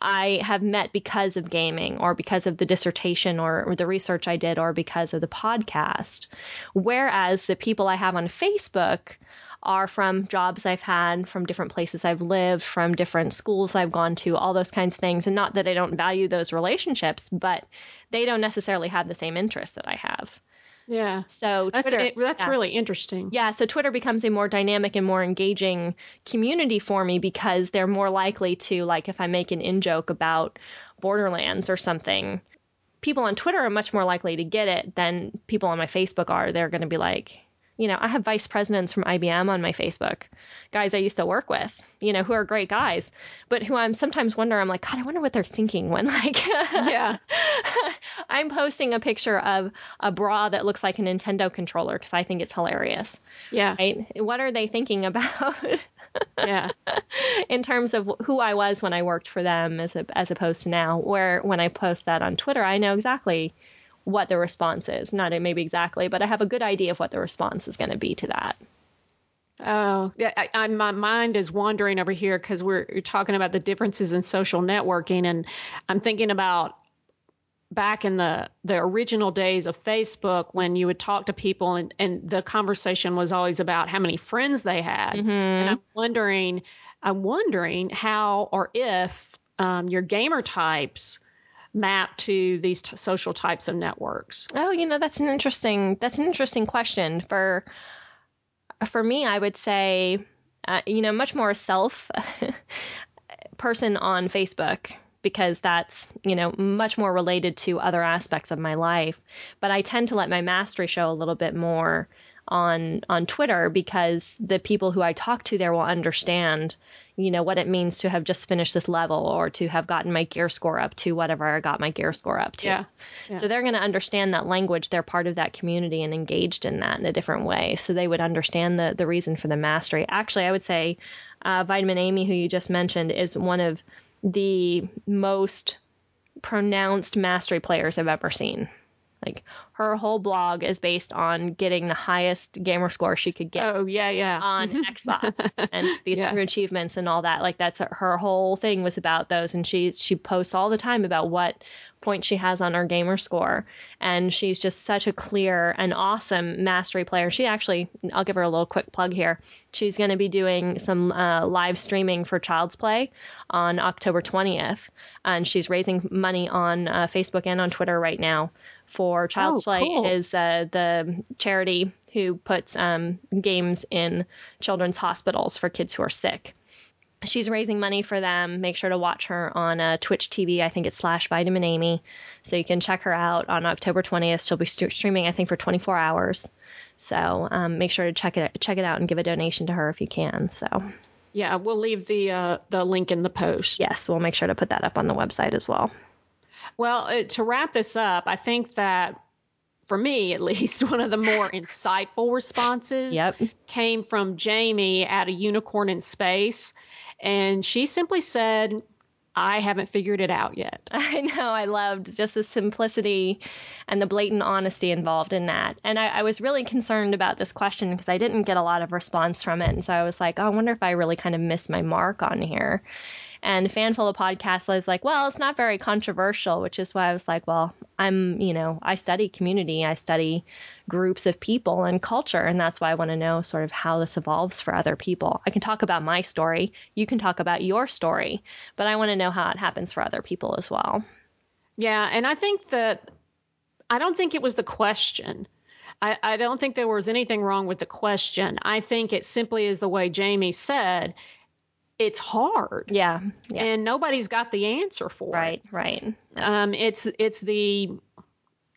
Speaker 1: I have met because of gaming or because of the dissertation or, or the research I did or because of the podcast. Whereas the people I have on Facebook are from jobs I've had, from different places I've lived, from different schools I've gone to, all those kinds of things. And not that I don't value those relationships, but they don't necessarily have the same interests that I have.
Speaker 2: Yeah.
Speaker 1: So
Speaker 2: That's
Speaker 1: Twitter,
Speaker 2: it, that's
Speaker 1: yeah.
Speaker 2: really interesting.
Speaker 1: Yeah, so Twitter becomes a more dynamic and more engaging community for me because they're more likely to, like, if I make an in joke about Borderlands or something, people on Twitter are much more likely to get it than people on my Facebook are. They're going to be like, you know, I have vice presidents from IBM on my Facebook, guys I used to work with, you know, who are great guys, but who I'm sometimes wonder, I'm like, God, I wonder what they're thinking when like,
Speaker 2: Yeah.
Speaker 1: I'm posting a picture of a bra that looks like a Nintendo controller because I think it's hilarious,
Speaker 2: Yeah.
Speaker 1: right? What are they thinking about
Speaker 2: Yeah.
Speaker 1: in terms of who I was when I worked for them as a, as opposed to now? Where when I post that on Twitter, I know exactly what the response is. Not maybe exactly, but I have a good idea of what the response is going to be to that.
Speaker 2: Oh, yeah. I, I, my mind is wandering over here because we're you're talking about the differences in social networking, and I'm thinking about back in the the original days of Facebook when you would talk to people and, and the conversation was always about how many friends they had. And I'm wondering, I'm wondering how or if um, your gamer types map to these t- social types of networks.
Speaker 1: Oh, you know, that's an interesting that's an interesting question for for me. I would say, uh, you know, much more self person on Facebook because that's you know much more related to other aspects of my life. But I tend to let my mastery show a little bit more on on Twitter because the people who I talk to there will understand you know what it means to have just finished this level or to have gotten my gear score up to whatever I got my gear score up to.
Speaker 2: Yeah.
Speaker 1: So they're going to understand that language. They're part of that community and engaged in that in a different way. So they would understand the the reason for the mastery. Actually, I would say uh, Vitamin Amy, who you just mentioned, is one of the most pronounced mastery players I've ever seen. Like her whole blog is based on getting the highest gamer score she could get
Speaker 2: Oh yeah, yeah.
Speaker 1: on Xbox and these
Speaker 2: Yeah.
Speaker 1: achievements and all that. Like that's her, whole thing was about those, and she she posts all the time about what point she has on her gamer score, and she's just such a clear and awesome mastery player. She actually, I'll give her a little quick plug here. She's going to be doing some uh, live streaming for Child's Play on October twentieth, and she's raising money on uh, Facebook and on Twitter right now for Child's Play
Speaker 2: cool.
Speaker 1: is uh, the charity who puts um, games in children's hospitals for kids who are sick. She's raising money for them. Make sure to watch her on uh, Twitch TV. I think it's slash Vitamin Amy, so you can check her out on October twentieth. She'll be st- streaming, I think, for twenty four hours. So um, make sure to check it check it out and give a donation to her if you can. So
Speaker 2: Yeah, we'll leave the uh, the link in the post.
Speaker 1: yes, we'll make sure to put that up on the website as well.
Speaker 2: Well, uh, to wrap this up, I think that for me at least, one of the more insightful responses
Speaker 1: Yep.
Speaker 2: came from Jamie at a unicorn in space. And she simply said, I haven't figured it out yet.
Speaker 1: I know. I loved just the simplicity and the blatant honesty involved in that. And I, I was really concerned about this question because I didn't get a lot of response from it. And so I was like, oh, I wonder if I really kind of missed my mark on here. And Fanful of Podcasts was like, well, it's not very controversial, which is why I was like, well, I'm, you know, I study community, I study groups of people and culture. And that's why I want to know sort of how this evolves for other people. I can talk about my story, you can talk about your story, but I want to know how it happens for other people as well.
Speaker 2: Yeah, and I think that I don't think it was the question. I, I don't think there was anything wrong with the question. I think it simply is the way Jamie said. It's hard,
Speaker 1: Yeah. Yeah.
Speaker 2: and nobody's got the answer for it.
Speaker 1: right. Right.
Speaker 2: Um, it's it's the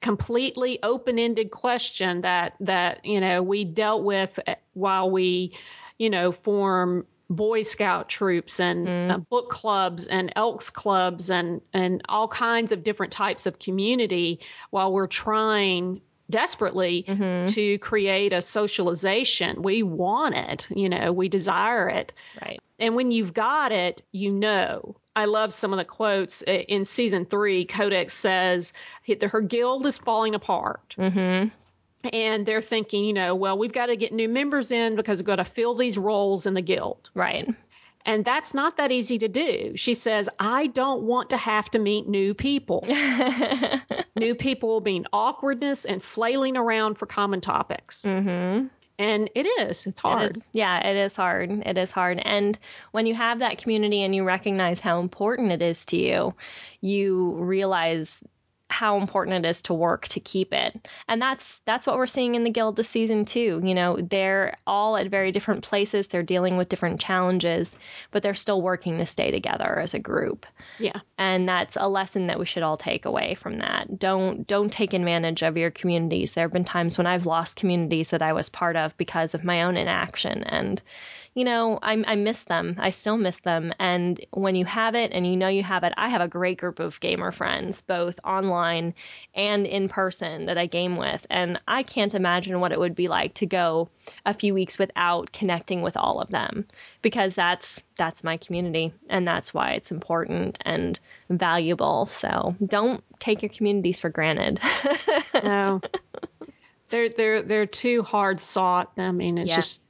Speaker 2: completely open-ended question that that you know we dealt with while we you know form boy scout troops and uh, book clubs and elks clubs and and all kinds of different types of community while we're trying desperately to create a socialization we want it you know we desire it
Speaker 1: Right.
Speaker 2: And when you've got it, you know. I love some of the quotes Uh, in season three. Codex says her guild is falling apart.
Speaker 1: Mm-hmm.
Speaker 2: And they're thinking, you know, well, we've got to get new members in because we've got to fill these roles in the guild.
Speaker 1: Right.
Speaker 2: And that's not that easy to do. She says, I don't want to have to meet new people. new people mean awkwardness and flailing around for common topics.
Speaker 1: mm-hmm.
Speaker 2: And it is, it's hard.
Speaker 1: It is, yeah, it is hard. It is hard. And when you have that community and you recognize how important it is to you, you realize how important it is to work to keep it. And that's that's what we're seeing in the guild this season too. You know, they're all at very different places, they're dealing with different challenges, but they're still working to stay together as a group.
Speaker 2: Yeah.
Speaker 1: And that's a lesson that we should all take away from that. Don't don't take advantage of your communities. There have been times when I've lost communities that I was part of because of my own inaction and you know, I, I miss them. I still miss them. And when you have it and you know you have it, I have a great group of gamer friends, both online and in person, that I game with. And I can't imagine what it would be like to go a few weeks without connecting with all of them because that's that's my community and that's why it's important and valuable. So don't take your communities for granted.
Speaker 2: No. they're they're they're too hard sought. I mean, it's
Speaker 1: Yeah.
Speaker 2: just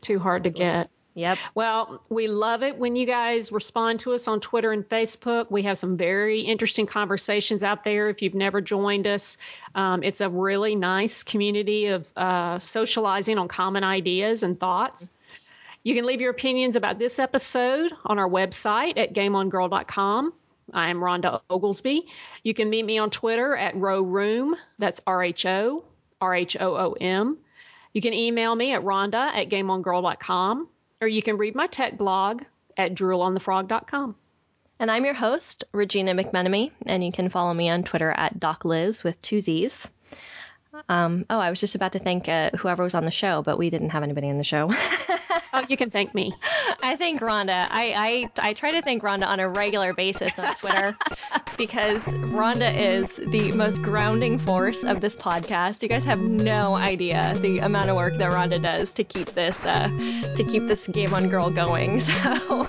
Speaker 2: too hard to get.
Speaker 1: Yep.
Speaker 2: Well, we love it when you guys respond to us on Twitter and Facebook. We have some very interesting conversations out there. If you've never joined us, um, it's a really nice community of uh, socializing on common ideas and thoughts. You can leave your opinions about this episode on our website at gameongirl.com. I am Rhonda Oglesby. You can meet me on Twitter at Row Room. That's R H O R H O O M. You can email me at rhonda at gameongirl.com or you can read my tech blog at droolonthefrog.com.
Speaker 1: And I'm your host, Regina McMenemy, and you can follow me on Twitter at DocLiz with two Z's. Um, oh, I was just about to thank uh, whoever was on the show, but we didn't have anybody on the show.
Speaker 2: Oh, you can thank me.
Speaker 1: I thank Rhonda. I, I I try to thank Rhonda on a regular basis on Twitter because Rhonda is the most grounding force of this podcast. You guys have no idea the amount of work that Rhonda does to keep this uh, to keep this game on girl going. So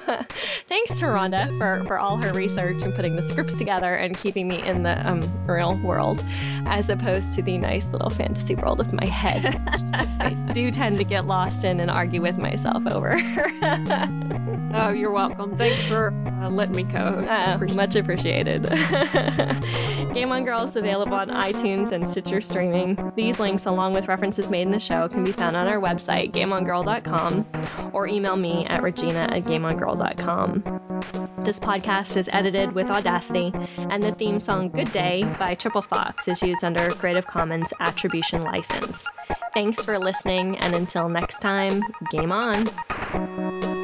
Speaker 1: thanks to Rhonda for for all her research and putting the scripts together and keeping me in the um, real world as opposed to the nice little fantasy world of my head. I do tend to get lost in and argue with myself over.
Speaker 2: Oh, you're welcome. Thanks for uh, letting me co-host.
Speaker 1: Uh,
Speaker 2: appreciate
Speaker 1: much appreciated. Game on Girl is available on iTunes and Stitcher streaming. These links, along with references made in the show, can be found on our website, gameongirl.com, or email me at regina at gameongirl.com. This podcast is edited with Audacity, and the theme song Good Day by Triple Fox is used under Creative Commons Attribution License. Thanks for listening, and until next time, game on! bạn